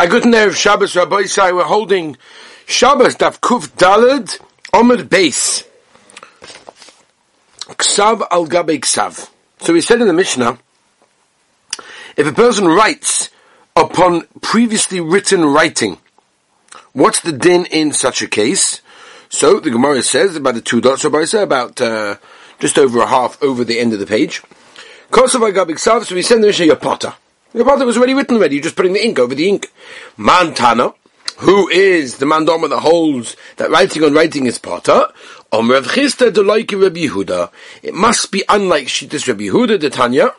A good nerve Shabbos Rabbi Sai, we're holding Shabbos Daf Kuf Dalad Omid Base. Ksav al Gabe Ksav. So we said in the Mishnah, if a person writes upon previously written writing, what's the din in such a case? So the Gemara says about the two dots Rabbi Sai, about uh, just over a half over the end of the page. Kosav al Gabe Ksav, so we in the Mishnah, potter. The part was already written already, you're just putting the ink over the ink. Mantana, who is the mandama that holds that writing on writing is potter, Om um, Rav Chisda de like Rabbi Yehuda. It must be unlike Shittis Rabbi Yehuda, the Tanya.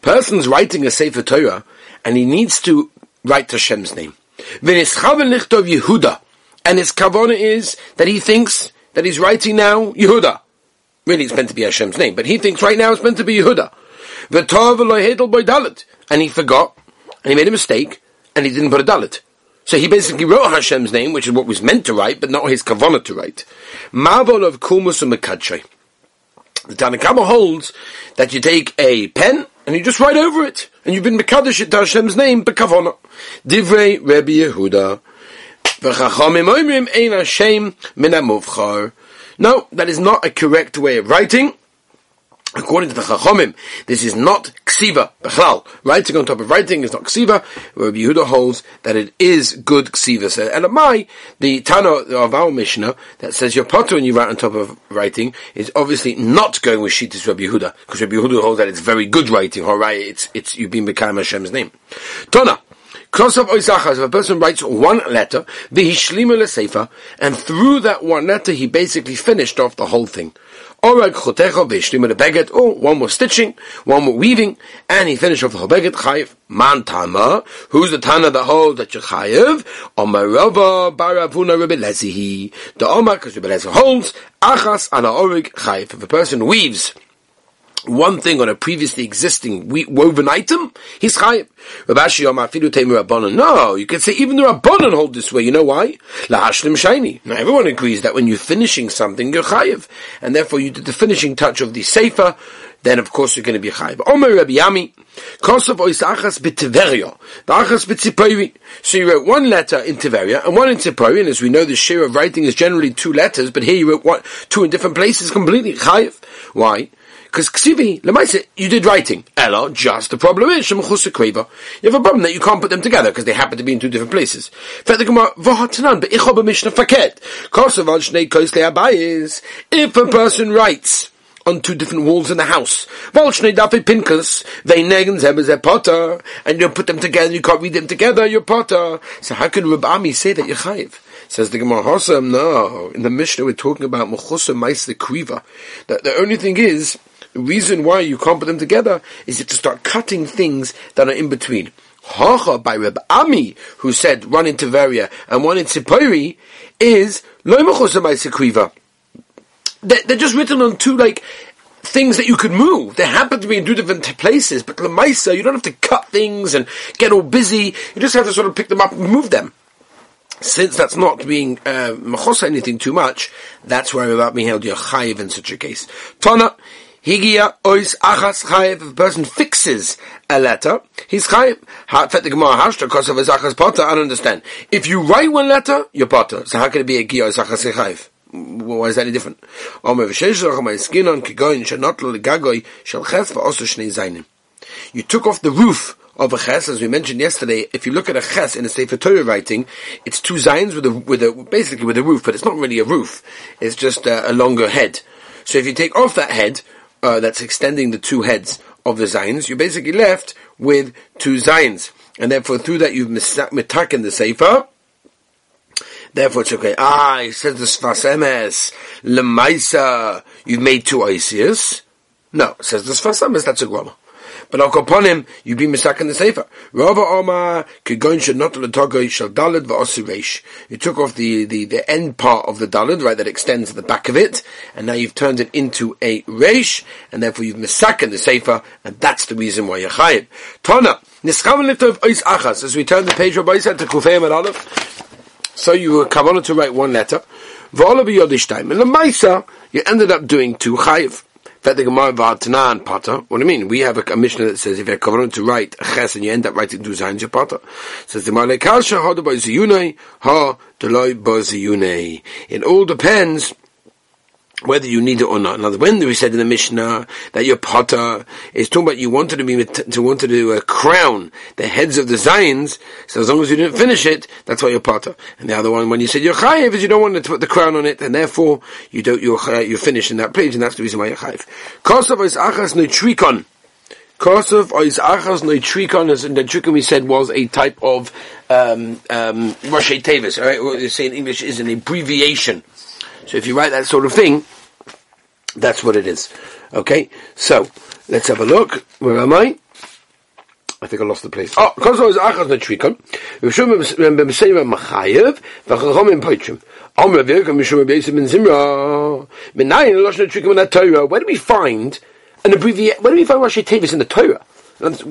Person's writing a Sefer Torah, and he needs to write Hashem's name. And his kavana is that he thinks that he's writing now Yehuda. Really, it's meant to be Hashem's name, but he thinks right now it's meant to be Yehuda. The Dalit, and he forgot, and he made a mistake, and he didn't put a dalit. So he basically wrote Hashem's name, which is what was meant to write, but not his kavanah to write. Mavol of Kumus and Mekadshai. The Tanakhama holds that you take a pen and you just write over it, and you've been Mekadosh to Hashem's name, but Bekavona. Divrei Rebbe Yehuda. V'chachamim oimrim ein Hashem min no, that is not a correct way of writing. According to the Chachomim, this is not ksiva, bechlal. Writing on top of writing is not ksiva. Rabbi Yehuda holds that it is good ksiva. So, and my, the Tana of our Mishnah that says your potter when you write on top of writing is obviously not going with Shittis Rabbi Yehuda, because Rabbi Yehuda holds that it's very good writing, alright, it's, it's, you've been become Hashem's name. Tana, Kosav Oisachas, if a person writes one letter, the v'hishlima sefer, and through that one letter he basically finished off the whole thing. Orag chotecha v'hishlima beget, or one was stitching, one was weaving, and he finished off the whole beget, chayiv. Man tama, who's the tana that holds that you're chayiv? Omarava baravuna Rebbe Lezihi. The Omar, because Rebbe Lezi holds, achas ana orig chayiv. If a person weaves, one thing on a previously existing woven item, he's chayiv. No, you can say even the Rabbanon hold this way. You know why? Lahashlim shiny. Now everyone agrees that when you're finishing something, you're chayiv, and therefore you did the finishing touch of the sefer. Then of course you're going to be chayiv. Omer Rabbi Yami, Kosov oisachas b'tiverio, the achas b'tzipori. So you wrote one letter in Tiveria and one in Tzipori, and as we know, the share of writing is generally two letters, but here you wrote one, two in different places, completely chayiv. Why? Because ksivi, lemaisa, you did writing. Ella, just the problem is. You have a problem that you can't put them together because they happen to be in two different places. If a person writes on two different walls in the house. And you put them together, you can't read them together, you're potter. So how can Rabami say that you're chayiv? Says the Gemara Hossam, no. In the Mishnah we're talking about Mechusa Maisa Kriva. The, the only thing is, the reason why you can't put them together is to start cutting things that are in between. Hacha by Reb Ami, who said one in Tiveria and one in Tzipori, is Loimachosamaisikriva. They're just written on two like things that you could move. They happen to be in two different places, but Lamaisa, you don't have to cut things and get all busy. You just have to sort of pick them up and move them. Since that's not being uh, anything too much, that's why about being held your chayiv in such a case. Tana, Higia ois achas chayev. If a person fixes a letter, he's chayev. Fet the Gemara hashta because of his achas potter. I don't understand. If you write one letter, you're potter. So how can it be a gia ois achas chayev? Why is that any different? You took off the roof of a ches, as we mentioned yesterday. If you look at a ches in a Sefer Torah writing, it's two zines with a, with a, basically with a roof, but it's not really a roof. It's just a, a longer head. So if you take off that head, uh, that's extending the two heads of the Zayins, you're basically left with two Zayins. And therefore, through that, you've mitaken the Sefer. Therefore, it's okay. Ah, he says the Sfas Emes, Lemaisa, you've made two Isias. No, says the Sfas Emes, that's a grammar. But I'll upon him, you be misak in the sefer. Rava Omar kegoin should not letogoi shall dalid va'osireish. You took off the, the, the end part of the dalid, right, that extends the back of it, and now you've turned it into a reish, and therefore you've misak in the sefer, and that's the reason why you're chayiv. Tana, nischavan liftov ois achas, as we turn the page of Oisa to Kufayim and Aleph, so you were kavanah to write one letter, v'ola b'yodishtaim, and the Maisa, you ended up doing two chayiv. That the Gemara V'Atanan Pata. What do you mean? We have a, a Mishnah that says if you're covenant to write ches and you end up writing two signs, you're Pata. Says the Gemara Kalsha Ha Ziyunei Ha Deloi Ziyunei. It all depends whether you need it or not. Now, when we said in the Mishnah that your potter is talking about you wanted to be to wanted to uh, crown the heads of the Zions, so as long as you didn't finish it, that's why you're potter. And the other one, when you said you're chayiv, is you don't want to put the crown on it, and therefore you don't you're you're finished in that page, and that's the reason why you're chayiv. Kosav is achas neutrikon. Kosav is achas neutrikon, as in the trikon we said was a type of um, um, Rosh Tevis. All right, what you say in English is an abbreviation so if you write that sort of thing, that's what it is. Okay, so let's have a look. Where am I? I think I lost the place. Oh, because I was achas netrikon. Rishum b'mesayim machayev v'chachom in poitrim. Om Rav Yerkom Mishum Rabbi Yosef ben Zimra. Menayin losh netrikon in Torah. Where do we find an abbreviation? Where do we find Rashi Tevis in the Torah?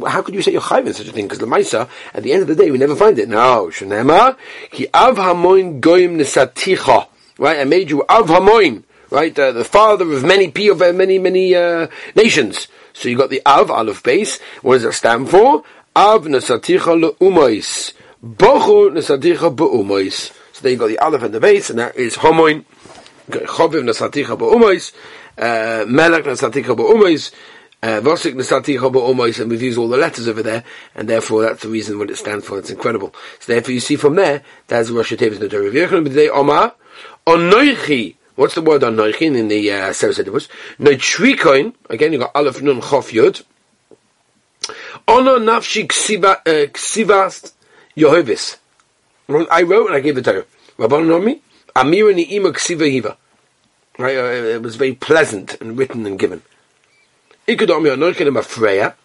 How could you say you're chayv in such a thing? Because the Maisa, at the end of the day, we never find it. No, Shanema, ki av hamoin goyim nesaticha right? I made you Av Hamoin, right? Uh, the father of many of uh, many many uh, nations. So you got the Av Aleph base. What does that stand for? Av Nasaticha Le'umois. Bochu Nasaticha Be'umois. So there you got the Aleph and the base, and that is Hamoin. Choviv Nasaticha Be'umois. Uh, Melech Nasaticha Be'umois. Uh, Vosik Nasaticha Be'umois, and we've used all the letters over there, and therefore that's the reason what it stands for. It's incredible. So therefore you see from there, that's Rosh Hashanah Nedarim. Yechon B'dei Omar, Onoichi, what's the word Onoichi in the uh, Sarasatibus? Noitrikoin, again you got Aleph Nun Chof Yud. Ono Nafshi Ksivas Yehovis. I wrote and I gave it to her. Rabban Nomi, Amira Ni'ima Ksiva Hiva. Right, uh, it was very pleasant and written and given. Ikudomi Onoichi Afreya,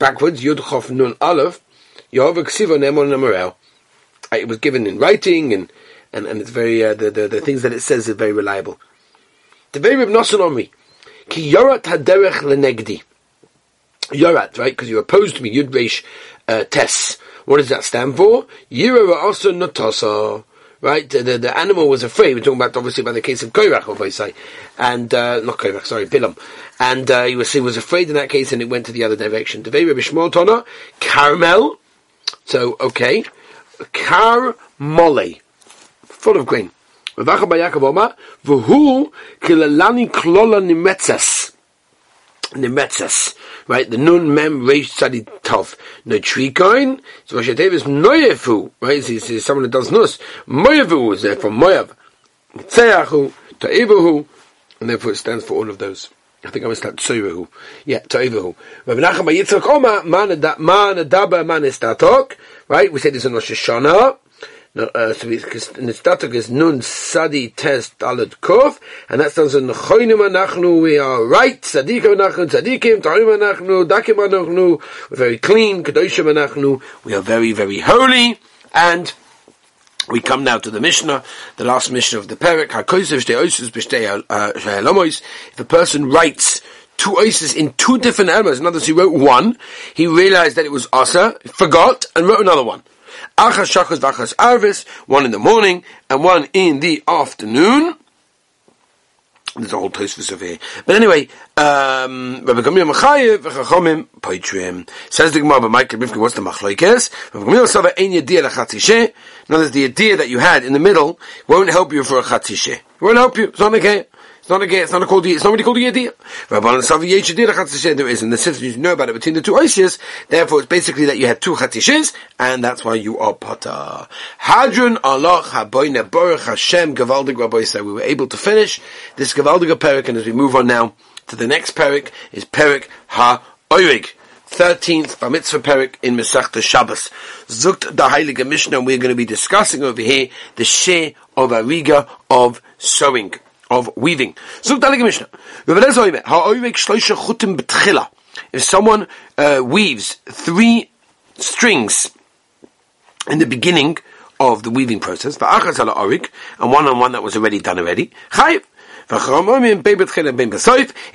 backwards, Yud Chof Nun Aleph, Yehovah Ksiva Nemon Namorel. It was given in writing and and, and it's very uh, the, the, the things that it says is very reliable. The very Reb Nosson Omri, ki yorat haderech lenegdi. Yorat, right? Because you opposed me. Yud Reish uh, Tes. What does that stand for? Yira also notasa. Right, the, the, the, animal was afraid. We're talking about obviously about the case of Korach, say, and uh, not Korach, sorry, Bilam, and uh, he was he was afraid in that case, and it went to the other direction. The very Shmuel Tona, caramel. So okay, car mole full of grain. V'vacha kilalani. Right, the nun mem reish tzadi tov. No trikoin, so Rosh Hashanah is noyefu, right, he's, he's someone that does nus. Moyevu is there from Moyev. Tzeyachu, ta'ivahu, and therefore it stands for all of those. I think I missed that tzoivahu. Yeah, ta'ivahu. Rav Nachman Yitzchak Omar, man adaba man estatok, right, we said this in Rosh Hashanah, no, uh, is nun sadi test dalet kuf, and that stands in choinim anachnu. We are right, sadikim anachnu, tzadikim, tarim anachnu, dakim anachnu. We're very clean, kadoshim anachnu. We are very, very holy, and we come now to the Mishnah, the last Mishnah of the Perek. If a person writes two oases in two different elements, in other words, he wrote one, he realized that it was asa, forgot, and wrote another one. Achas Shachas Vachas Arvis, one in the morning and one in the afternoon. There's a whole Tosfos over here. But anyway, um, Rabbi Gamliel Machayev v'chachomim poitrim. Says the Gemara, but Michael Rivka, what's the machlokes? Rabbi Gamliel Sava ein yediyah l'chatzishe. In other the idea that you had in the middle won't help you for a chatzishe. Won't help you. It's not okay. It's not a it's not a called it's not really called a yediyah. Rabbanan Savi Yechidiyah chatzishe there is, and the sense you know about it between the two oisias. Therefore, it's basically that you had two chatzishes, and that's why you are pata. Hadron Allah Haboyne Baruch Hashem Gavaldig Rabbi said we were able to finish this Gavaldig Perik, and as we move on now to the next Perik is Perik Ha Oirig. 13th Bar Mitzvah Perik in Masechta Shabbos. Zukt the Heilige Mishnah, we're going to be discussing over here the Sheh of Ariga of sewing of weaving. If someone uh, weaves three strings in the beginning of the weaving process, and one on one that was already done already, It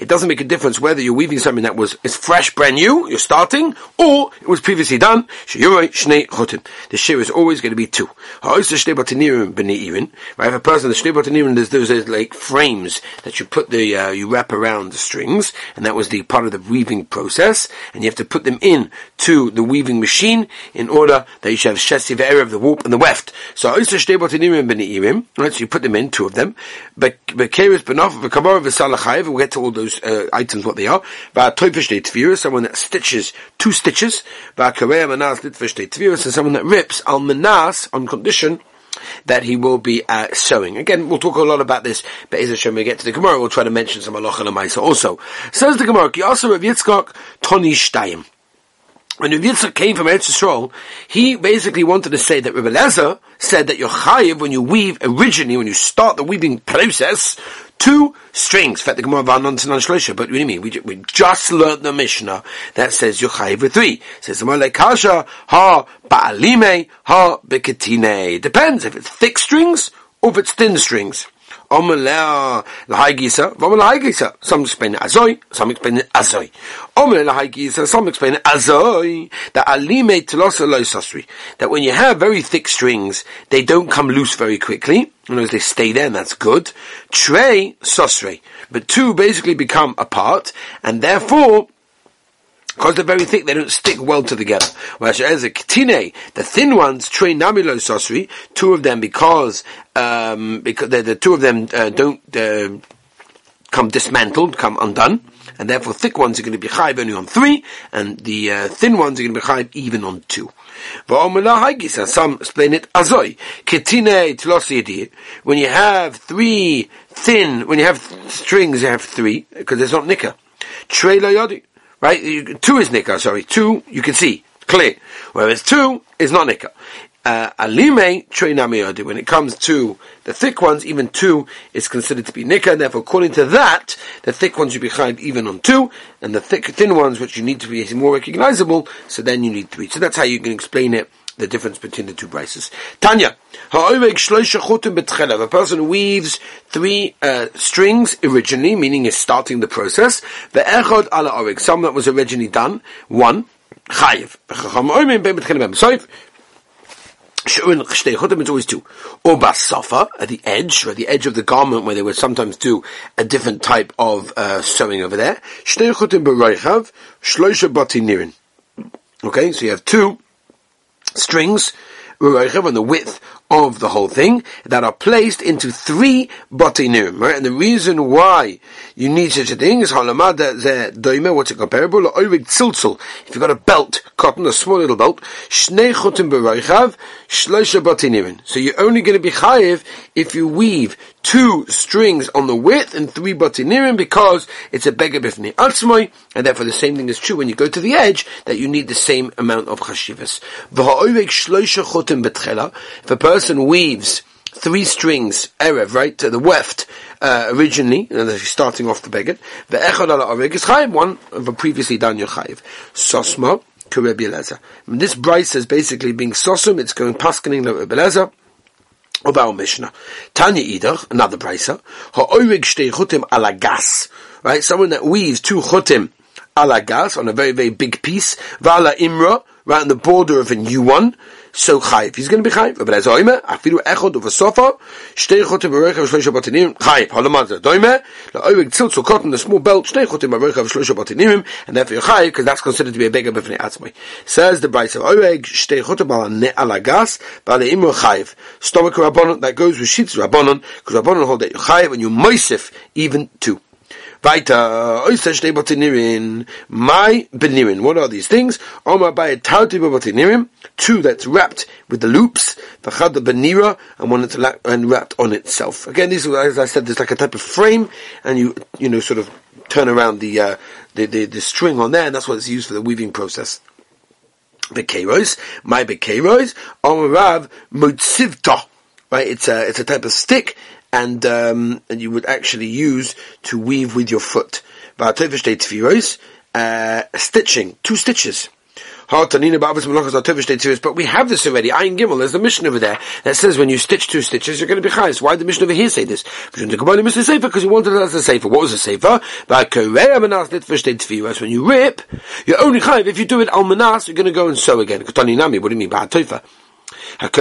doesn't make a difference whether you're weaving something that was is fresh, brand new, you're starting, or it was previously done. The shear is always going to be two. Right? If a person, the shnei there's those like frames that you put the, uh, you wrap around the strings, and that was the part of the weaving process, and you have to put them in to the weaving machine in order that you should have area of the warp and the weft. So, right, so you put them in, two of them, but, but Benaf v'kamor v'salachayev. We'll get to all those uh, items what they are. V'atoifish tvira, someone that stitches two stitches. V'akareya manas litvish tvira, and someone that rips al manas on condition that he will be uh, sewing. Again, we'll talk a lot about this, but as when we get to the Gemara, we'll try to mention some halacha also. Says the Gemara, also Rav Yitzchak Toni Shtayim. When Rav Yitzchak came from Eretz Yisrael, he basically wanted to say that Rabbi Lezer said that you're chayiv when you weave originally, when you start the weaving process, two strings. Fat the Gumma van non sansha, but what do you mean? We, we just learned the Mishnah that says you're chayiv with three. It says kasha ha ba'alime ha beketine. Depends if it's thick strings or if it's thin strings. Omelea lahaigisa, v'omel Some explain it azoi, some explain it azoi. Omelea lahaigisa, some explain it azoi. That alime telosa loisasri. That when you have very thick strings, they don't come loose very quickly. In other words, they stay there, and that's good. Trey sosre. But two basically become apart, and therefore, because they're very thick, they don't stick well together. Whereas as a ketine, the thin ones, train namilo sosri, two of them because um, because the, the two of them uh, don't uh, come dismantled, come undone, and therefore thick ones are going to be chayv only on three, and the uh, thin ones are going to be chayv even on two. Some explain it azoi. Ketine When you have three thin, when you have strings, you have three, because there's not. Trey yodi. Right? Two is nikah, sorry. Two, you can see, clear. Whereas two is not nikah. Uh, alime treinami When it comes to the thick ones, even two is considered to be nikah, and therefore, according to that, the thick ones should be chayiv even on two, and the thick, thin ones, which you need to be more recognizable, so then you need three. So that's how you can explain it the difference between the two prices. Tanya, a person weaves three uh, strings originally, meaning is starting the process. The echod ala some that was originally done, one, chayiv. It's always two. Or basafa, at the edge, or at the edge of the garment where they would sometimes do a different type of uh, sewing over there. Okay, so you have two strings on the width of the whole thing that are placed into three batinim, right? And the reason why you need such a thing is halamada the doime, what's it comparable? Oirig tziltzul. If you've got a belt, cotton, a small little belt, shnei chutim b'roichav, shloisha batinim. So you're only going to be chayiv if you weave two strings on the width and three batinim because it's a beggar bifnei atzmoi, and therefore the same thing is true when you go to the edge, that you need the same amount of chashivas. If a person person weaves three strings, Erev, right, to the weft, uh, originally, and he's starting off the beggar, the Echad ala Arig is Chayiv, one of a previously done your. Sosma, Kurebi Eleza. This Bryce is basically being Sosum, it's going Paskening the Rebbe Eleza, of our Mishnah. Tanya Idach, another Brisa, Ha'orig shtei chutim ala gas, right, someone that weaves two chutim ala gas on a very, very big piece, va'ala imra, right on the border of a new one, so chayv. He's going to be chayv. But as oime, afilu echod of a sofa, shtei chotim berechav shloisha batinim, chayv. Halamazah doime, la'oivig tziltzul cotton, the small belt, shtei chotim berechav shloisha batinim, and therefore you're chayv, because that's considered to be a beggar b'fnei atzmai. Says the Bryce of oivig, shtei chotim ala gas, ba'ale imro chayv. Stomach rabbanon, that goes with sheets rabbanon, because rabbanon hold that you're chayv, and you moisif even two. Weiter, oister shtei botinirin, my benirin. What are these things? Omar by tauti botinirim, two that's wrapped with the loops, v'chad the benira, and one that's and wrapped on itself. Again, this, as I said, there's like a type of frame, and you, you know, sort of turn around the, uh, the, the, the string on there, and that's what it's used for the weaving process. Bekeros, my bekeros, omarav mutzivta. Right, it's a, it's a type of stick, and um, and you would actually use to weave with your foot. Uh, stitching, two stitches. But we have this already. Ayin Gimel, there's the mission over there that says when you stitch two stitches, you're going to be chayes. Why did the mission over here say this? Because he wanted it as a sefer. What was a sefer? When you rip, you're only chayiv. If you do it al manas, you're going to go and sew again. What do you mean? Toifa and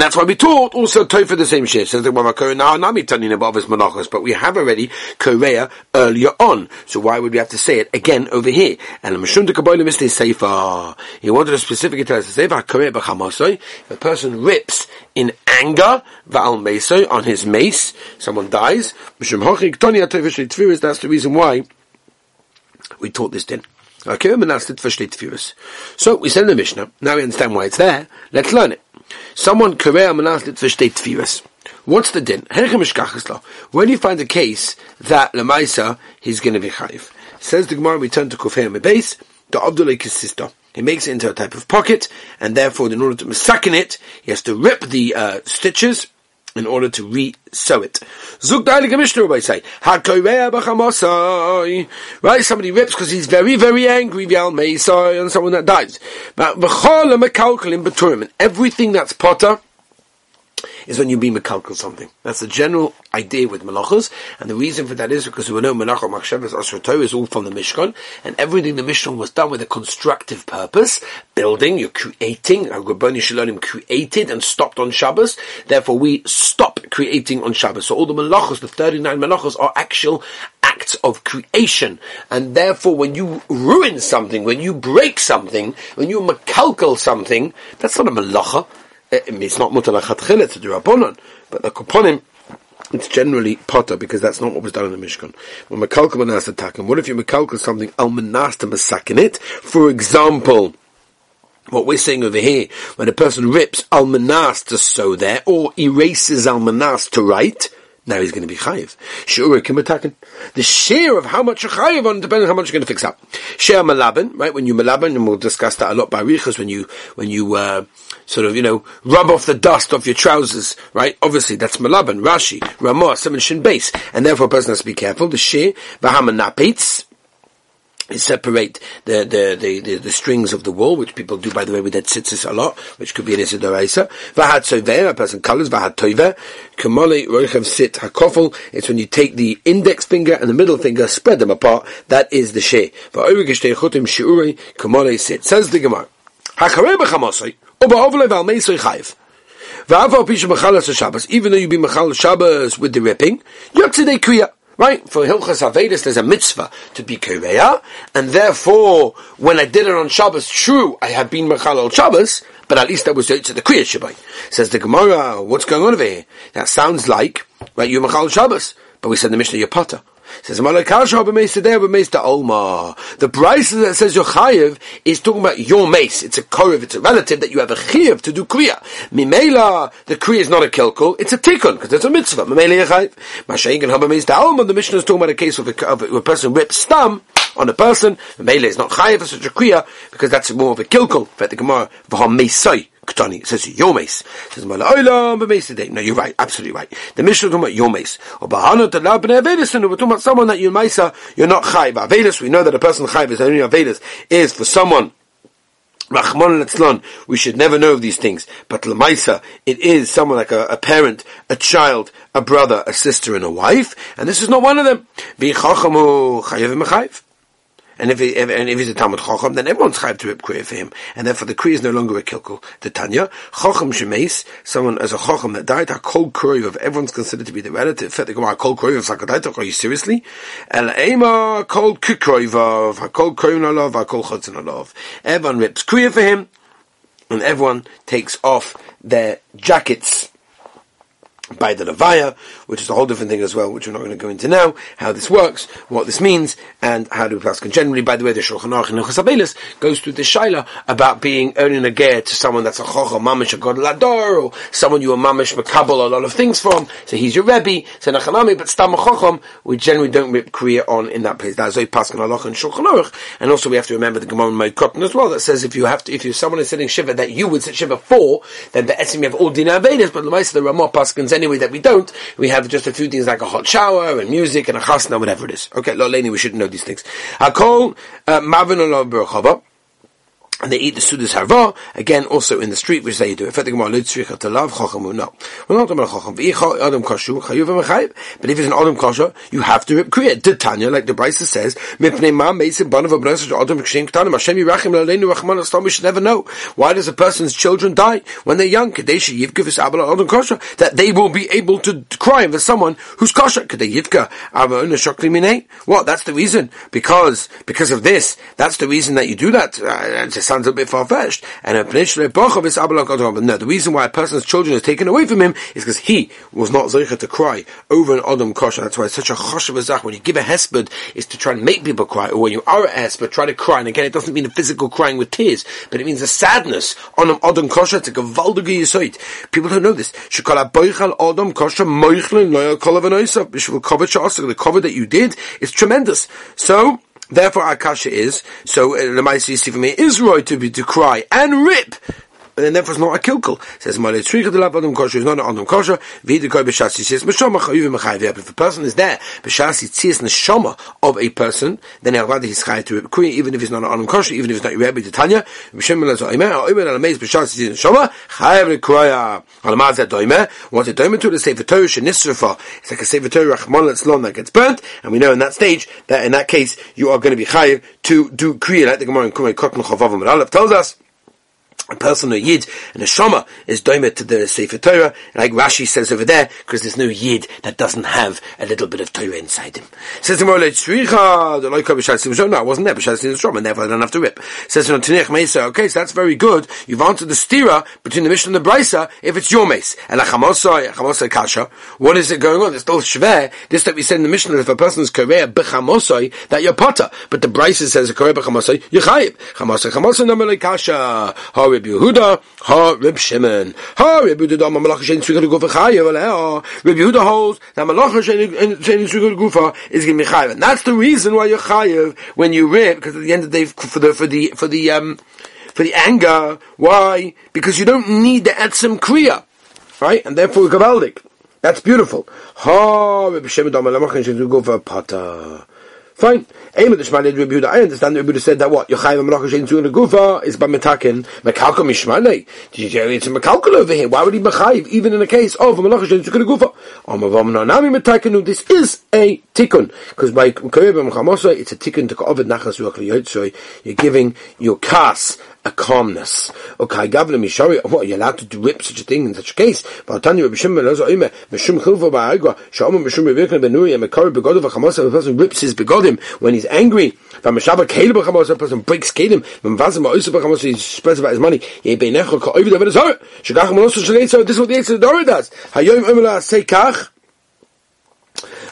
that's why we taught also Tofa the same shit. The but we have already Korea earlier on. So why would we have to say it again over here? And Mashunda Kabbalah Mr. Sefer. He wanted to specifically tell us to say if a person rips in anger Va'al on his mace, someone dies, that's the reason why we taught this din. Okay, So we in the Mishnah. Now we understand why it's there. Let's learn it. Someone korea menaslit versteht tefillas. What's the din? When you find a case that lemaisa he's going to be chayiv, says the Gemara. We turn to kufay base. The Abdullah sister. He makes it into a type of pocket, and therefore, in order to masakin it, he has to rip the uh, stitches in order to re-sew it. Right, somebody rips because he's very, very angry, and someone that dies. But everything that's potter, is when you be mekalkel something. That's the general idea with malachas, and the reason for that is because we know malacha machshavas asrato is all from the Mishkan, and everything the Mishkan was done with a constructive purpose, building, you're creating, Rabbani Shalonim created and stopped on Shabbos, therefore we stop creating on Shabbos. So all the malachas, the 39 malachas are actual acts of creation, and therefore when you ruin something, when you break something, when you makalkel something, that's not a malacha, Eh, it's not lachatchila to do rabbonon, but the kuponim, it's generally potter because that's not what was done in the Mishkan. When mekalkel manas takim, what if you mekalkel something al manas it? For example, what we're saying over here, when a person rips al manas to sew there, or erases al manas to write, now he's going to be chayiv. Sure, kimatakin. The share of how much you're chayiv on depends on how much you're going to fix up. Share malaban, right? When you malaban, and we'll discuss that a lot by riches, when you, when you, uh, sort of, you know, rub off the dust off your trousers, right? Obviously, that's malaban, Rashi, Ramah, Simon Shin base. And therefore a person has to be careful. The share, bahamanapitz, separate the, the, the, the, the strings of the wool, which people do, by the way, with that tzitzis a lot, which could be an isidoraisa. Vahad sover, a person colors, vahad toiver. Kamole roichev sit hakofel, it's when you take the index finger and the middle finger, spread them apart, that is the shi'urei, kamole sit. Says the Gemara. Hacharei b'chamosoi, uba ovle val meisoi chayv. Even though you be machal Shabbos with the ripping, yotzidei kriya. Right? For Hilchas Avedis, there's a mitzvah to be Kireya, and therefore, when I did it on Shabbos, true, I have been Mechal Shabbos, but at least that was to the Kriya Shabbat. Says the Gemara, what's going on over here? That sounds like, right, you Mechal Shabbos, but we said the Mishnah, you're Potter. Says Olma. The price that says your chayiv is talking about your mace. It's a korev, it's a relative that you have a chayiv to do kriya. Mimela, the kriya is not a kilkul, it's a tikkun, because it's a mitzvah. Mimela chayiv. Mashayin can have a mace the Mishnah is talking about a case of a, of a, person rips stam on a person. Mimela is not chayiv for such a kriya, because that's more of a kilkul. But the Gemara, v'ha meisai. Ktani. It says yomes. It says mala'olam b'meis No, you're right. Absolutely right. The Mishnah talking about yomes. Or bahana to lab b'nei avedis. And we're talking about someone that you meisa, you're not chayv. Avedis, we know that a person chayv is only avedis, is for someone Rahman Letzlan, we should never know of these things. But Lamaisa, it is someone like a, a, parent, a child, a brother, a sister, and a wife, and this is not one of them. And if, he, if, and if he's a Talmud Chacham, then everyone's chayv to rip kriya for him. And therefore the kriya is no longer a kilkul. The Tanya, Chacham Shemeis, someone as a Chacham that died, a kol of everyone's considered to be the relative. The Gemara, kol kriya of Sakadaita, are you seriously? El Ema, kol kikriya of, kol kriya love, kol chotzin love. Everyone rips kriya for him, and everyone takes off their jackets by the Levaya, which is a whole different thing as well, which we're not going to go into now, how this works, what this means, and how do we pass. Generally, by the way, the Shulchan Aruch in Hilchas goes through the Shaila about being earning a ger to someone that's a chocha mamish a god lador, or someone you are mamish makabel a lot of things from, so he's your Rebbe, so nachanami, but stam chocham, we generally don't rip Kriya on in that place. That's Zoy Paskin Halach and Shulchan Aruch, and also we have to remember the Gemara in Cotton as well, that says if you have to, if you someone is sitting Shiva that you would sit Shiva for, then the Esim you have all dinner Vedas, but the the Ramah Paskins anyway that we don't, we have just a few things like a hot shower and music and a chasna, whatever it is. Okay, lo we shouldn't know these things. Hakol uh, mavin. And they eat the sudas harva again also in the street which they do. If they go to love chacham no. We're not talking about chacham adam kashu chayuv but if it's an adam kasha you have to kriya the Tanya like the Brisa says mipnei ma meisim banav abnei adam kshem ktanim. Hashem yirachim laleinu rachman astam we should never know. Why does a person's children die? When they're young kadesh yivka v'sabel adam kasha? That they will be able to cry for someone who's kasha. Kadei yivka avon shokli minei? What? That's the reason. Because because of this that's the reason that you do that. Uh, sounds a bit far fetched. And no, the reason why a person's children is taken away from him is because he was not zeicha to cry over an Adam kosher. That's why it's such a choshev zach. When you give a hesped, is to try and make people cry. Or when you are a hesped, try to cry. And again, it doesn't mean a physical crying with tears, but it means a sadness on an Adam kosher. It's a gavaldige yisoid. People don't know this. The cover that you did is tremendous. So, Therefore, Akasha is, so, uh, Lamaisi you see from me, is right to be, to cry and rip and therefore it's not a kilkel. says Male Tzricha de Labadam Kosher is not an Adam Kosher. V'hida Koi B'Shasi says Meshama Chayuv Mechayiv. If a person is there, B'Shasi Tzias Neshama of a person, then he'll rather he's Chayiv to Reb even if he's not an Adam Kosher, even if he's not Rebbe to Tanya. B'Shem Melaz Oimer, Oimer Al Amez B'Shasi Tzias Neshama, Chayiv Rekoya. Al Maz That Doimer. What's it Doimer to? The Sefer Torah Shenisrafa. It's like a Sefer Torah Rachman Letzlon that gets burnt, and we know in that stage that in that case you are going to be Chayiv to do Kriya, like the Gemara in Kumei Kotn Chavavam Aleph tells us a person, a yid, and a shama is doimet to the Sefer Torah, like Rashi says over there, because there's no yid that doesn't have a little bit of Torah inside him. Says the Morlet Tzricha, the Loika B'Shad No, I wasn't there, B'Shad Sim Shama, therefore I don't have to rip. Says the Tanech Mesa, okay, so that's very good. You've answered the stira between the Mishnah and the Brisa, if it's your mace. And Chamosai, Chamosai Kasha, what is it going on? It's still Shver, this that we said in the Mishnah, if a person is Korea that you're potter. But the Brisa says, a Korea B'Chamosai, you're Chayiv. Chamosai, Chamosai, Namalei Kasha, Reb Yehuda, ha Reb Shimon, ha Reb Yehuda, ma malach shein tzvika gufa chayev, ale Reb Yehuda holds that malach shein tzvika gufa is going to be chayev. That's the reason why you're when you rip, because at the end of the day, for the, for the, for the, um, for the anger, why? Because you don't need the etzim kriya, right? And therefore, gavaldik. That's beautiful. Ha, Reb Shimon, ma malach shein tzvika gufa pata. Fine. I understand that Rebbe said that what? Yochai zu in the gufa is by metakin mekalko mishmalei. It's a mekalko over here. Why would he mechayiv even in a case of zu in the gufa? Omavam nami metakenu. This is a tikkun because by koyeb mechamosa it's a tikkun to kovid nachas ruach You're giving your kas a calmness. Okay, Gavna Mishari, what, you're allowed to rip such a thing in such a case. But Tanya Rabbi Shimon Lozo Ime, Mishum Chilva Ba'agwa, Shama Mishum Revirkan Benuri, and Mekari Begodov Chamosa, a person rips his begodim when he's angry. Vamashaba Kaleb Chamosa, a person breaks Kalim, Vamvazim Ma'usa Chamosa, he spreads about his money. Ye Beinecho Ka'ovid Avad Azhar, Shagach Malosa Shalei, so this is what the Eitzah Dora does. Hayoim Umela Seikach,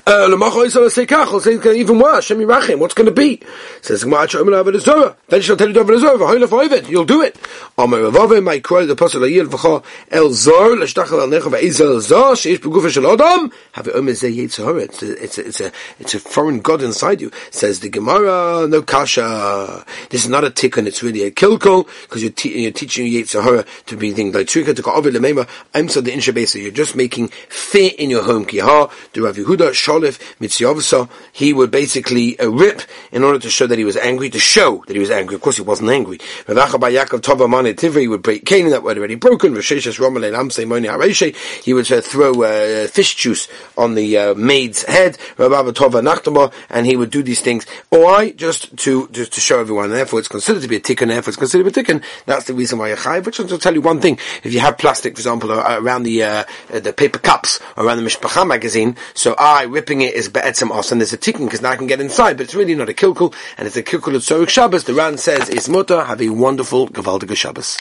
uh, even worse. What's going to be? Says. Then she'll tell you. V'hoyle v'ovid. You'll do it. Amar Ravove my cry the pasuk Layil v'cha El Zor l'shtachal al necha v'ezel Zor sheish begufa shel Adam. Have Omer Zeh Yitzhara. It's a it's a it's a foreign god inside you. Says the Gemara no kasha. This is not a tikkun. It's really a kilkol because you're, te- you're teaching Yitzhara to be things like trika to ovid lemema. I'm so the inshabesa. You're just making fear in your home. Kiha. Do Rav Yehuda Sholif he would basically uh, rip in order to show that he was angry, to show that he was angry. Of course, he wasn't angry. He would break Canaan, that word already broken. He would uh, throw uh, fish juice on the uh, maid's head, and he would do these things. Why? Just to just to show everyone. Therefore, it's considered to be a tikkun. Therefore, it's considered to be a tikkun. That's the reason why you're. Which I'll tell you one thing: if you have plastic, for example, around the uh, the paper cups around the Mishpacha magazine, so I ripping it is be'etzem and there's a ticking because now I can get inside, but it's really not a kilkul, and it's a kilkul of Tzorich Shabbos. The Ran says is mutter. Have a wonderful Gavaldiga Shabbos.